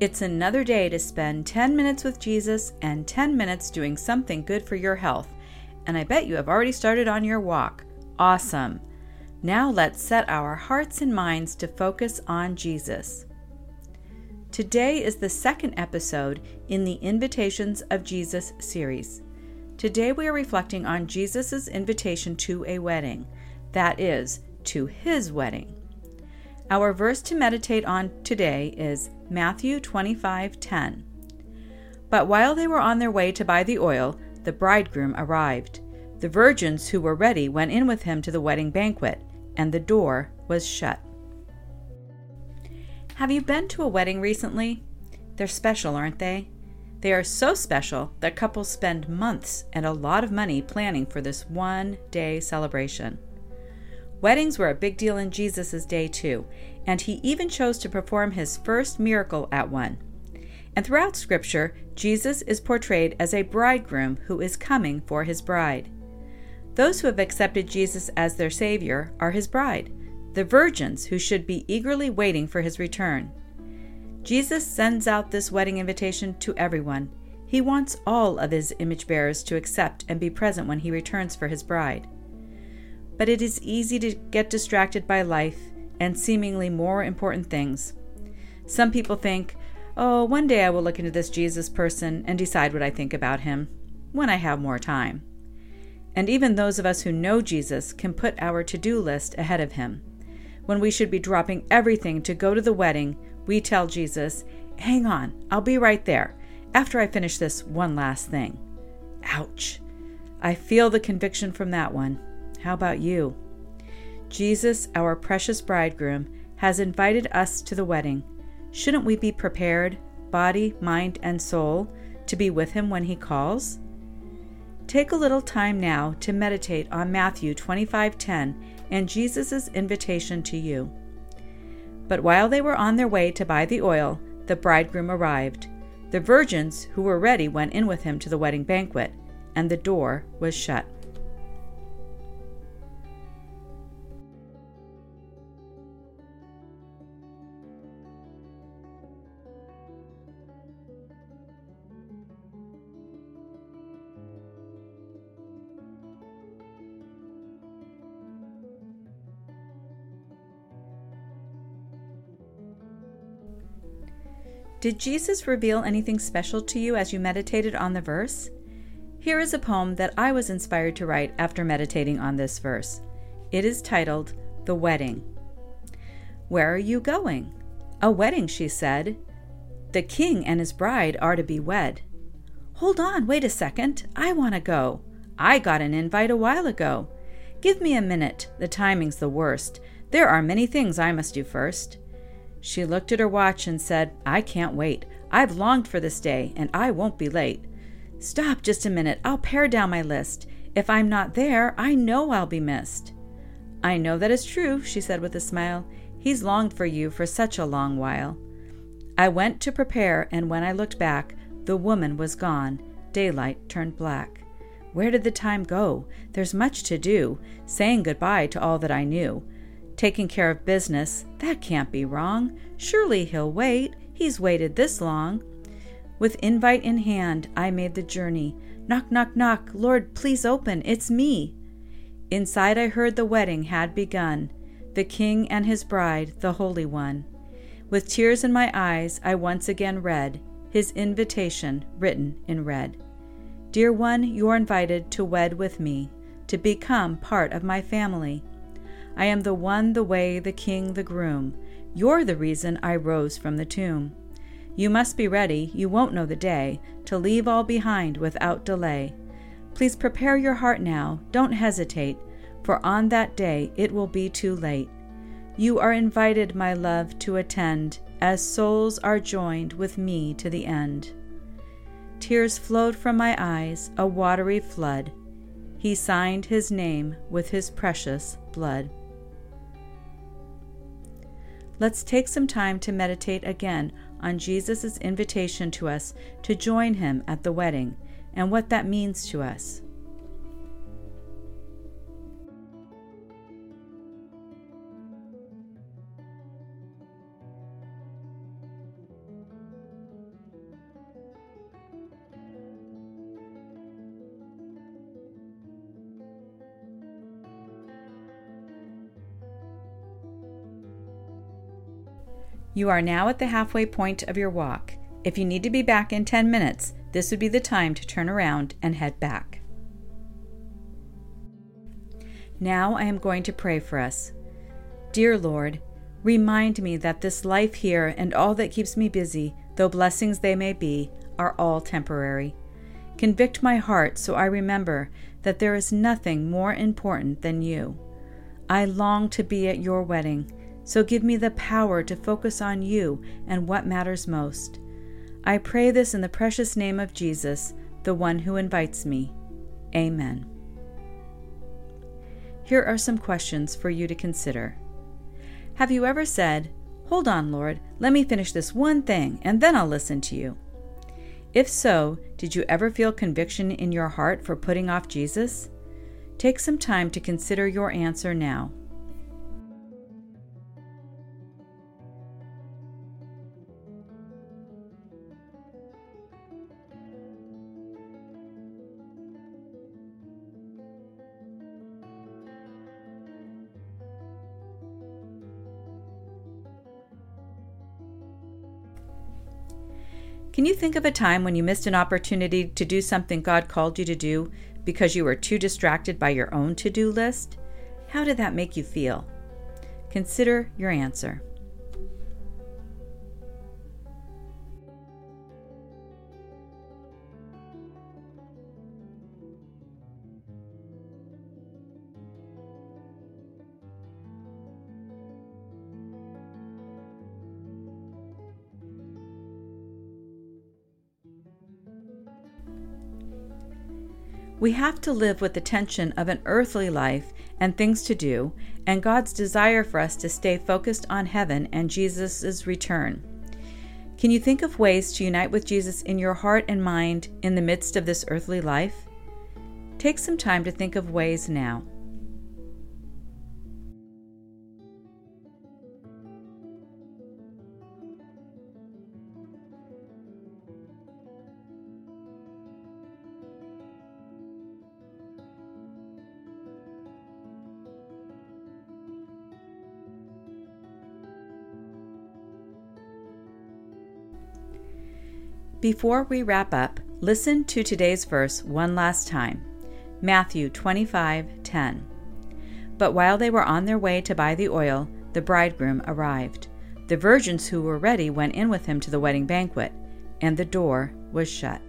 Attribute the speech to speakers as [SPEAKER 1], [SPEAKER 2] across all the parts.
[SPEAKER 1] It's another day to spend 10 minutes with Jesus and 10 minutes doing something good for your health. And I bet you have already started on your walk. Awesome. Now let's set our hearts and minds to focus on Jesus. Today is the second episode in the Invitations of Jesus series. Today we are reflecting on Jesus' invitation to a wedding, that is, to his wedding. Our verse to meditate on today is Matthew 25:10. But while they were on their way to buy the oil, the bridegroom arrived. The virgins who were ready went in with him to the wedding banquet, and the door was shut. Have you been to a wedding recently? They're special, aren't they? They are so special that couples spend months and a lot of money planning for this one day celebration. Weddings were a big deal in Jesus' day, too, and he even chose to perform his first miracle at one. And throughout Scripture, Jesus is portrayed as a bridegroom who is coming for his bride. Those who have accepted Jesus as their Savior are his bride, the virgins who should be eagerly waiting for his return. Jesus sends out this wedding invitation to everyone. He wants all of his image bearers to accept and be present when he returns for his bride but it is easy to get distracted by life and seemingly more important things. Some people think, oh, one day I will look into this Jesus person and decide what I think about him when I have more time. And even those of us who know Jesus can put our to do list ahead of him. When we should be dropping everything to go to the wedding, we tell Jesus, Hang on, I'll be right there after I finish this one last thing. Ouch. I feel the conviction from that one. How about you? Jesus, our precious bridegroom, has invited us to the wedding. Shouldn't we be prepared, body, mind, and soul, to be with him when he calls? Take a little time now to meditate on Matthew 25:10 and Jesus' invitation to you. But while they were on their way to buy the oil, the bridegroom arrived. The virgins who were ready went in with him to the wedding banquet, and the door was shut. Did Jesus reveal anything special to you as you meditated on the verse? Here is a poem that I was inspired to write after meditating on this verse. It is titled The Wedding. Where are you going? A wedding, she said. The king and his bride are to be wed. Hold on, wait a second. I want to go. I got an invite a while ago. Give me a minute. The timing's the worst. There are many things I must do first. She looked at her watch and said, I can't wait. I've longed for this day, and I won't be late. Stop just a minute. I'll pare down my list. If I'm not there, I know I'll be missed. I know that is true, she said with a smile. He's longed for you for such a long while. I went to prepare, and when I looked back, the woman was gone. Daylight turned black. Where did the time go? There's much to do, saying goodbye to all that I knew. Taking care of business, that can't be wrong. Surely he'll wait. He's waited this long. With invite in hand, I made the journey. Knock, knock, knock. Lord, please open. It's me. Inside, I heard the wedding had begun the king and his bride, the Holy One. With tears in my eyes, I once again read his invitation written in red. Dear one, you're invited to wed with me, to become part of my family. I am the one, the way, the king, the groom. You're the reason I rose from the tomb. You must be ready, you won't know the day, to leave all behind without delay. Please prepare your heart now, don't hesitate, for on that day it will be too late. You are invited, my love, to attend, as souls are joined with me to the end. Tears flowed from my eyes, a watery flood. He signed his name with his precious blood. Let's take some time to meditate again on Jesus' invitation to us to join him at the wedding and what that means to us. You are now at the halfway point of your walk. If you need to be back in 10 minutes, this would be the time to turn around and head back. Now I am going to pray for us. Dear Lord, remind me that this life here and all that keeps me busy, though blessings they may be, are all temporary. Convict my heart so I remember that there is nothing more important than you. I long to be at your wedding so give me the power to focus on you and what matters most. I pray this in the precious name of Jesus, the one who invites me. Amen. Here are some questions for you to consider. Have you ever said, Hold on, Lord, let me finish this one thing, and then I'll listen to you? If so, did you ever feel conviction in your heart for putting off Jesus? Take some time to consider your answer now. Can you think of a time when you missed an opportunity to do something God called you to do because you were too distracted by your own to do list? How did that make you feel? Consider your answer. We have to live with the tension of an earthly life and things to do, and God's desire for us to stay focused on heaven and Jesus' return. Can you think of ways to unite with Jesus in your heart and mind in the midst of this earthly life? Take some time to think of ways now. Before we wrap up, listen to today's verse one last time. Matthew 25:10. But while they were on their way to buy the oil, the bridegroom arrived. The virgins who were ready went in with him to the wedding banquet, and the door was shut.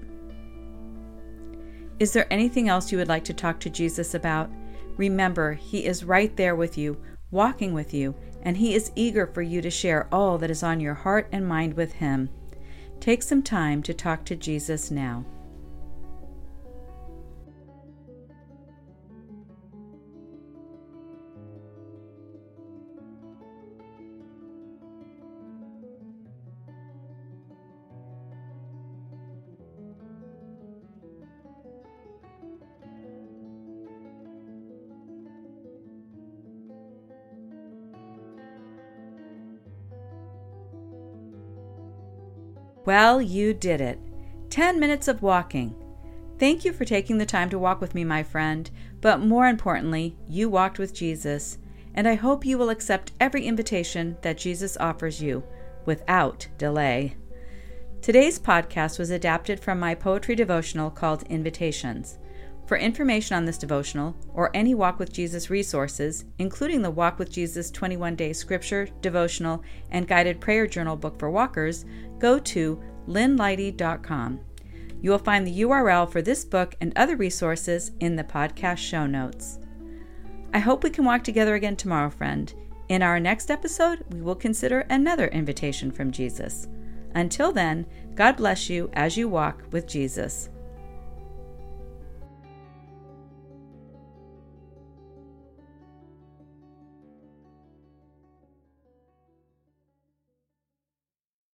[SPEAKER 1] Is there anything else you would like to talk to Jesus about? Remember, he is right there with you, walking with you, and he is eager for you to share all that is on your heart and mind with him. Take some time to talk to Jesus now. Well, you did it. 10 minutes of walking. Thank you for taking the time to walk with me, my friend, but more importantly, you walked with Jesus, and I hope you will accept every invitation that Jesus offers you without delay. Today's podcast was adapted from my poetry devotional called Invitations. For information on this devotional or any Walk with Jesus resources, including the Walk with Jesus 21 Day Scripture, Devotional, and Guided Prayer Journal book for walkers, go to lynneleite.com. You will find the URL for this book and other resources in the podcast show notes. I hope we can walk together again tomorrow, friend. In our next episode, we will consider another invitation from Jesus. Until then, God bless you as you walk with Jesus.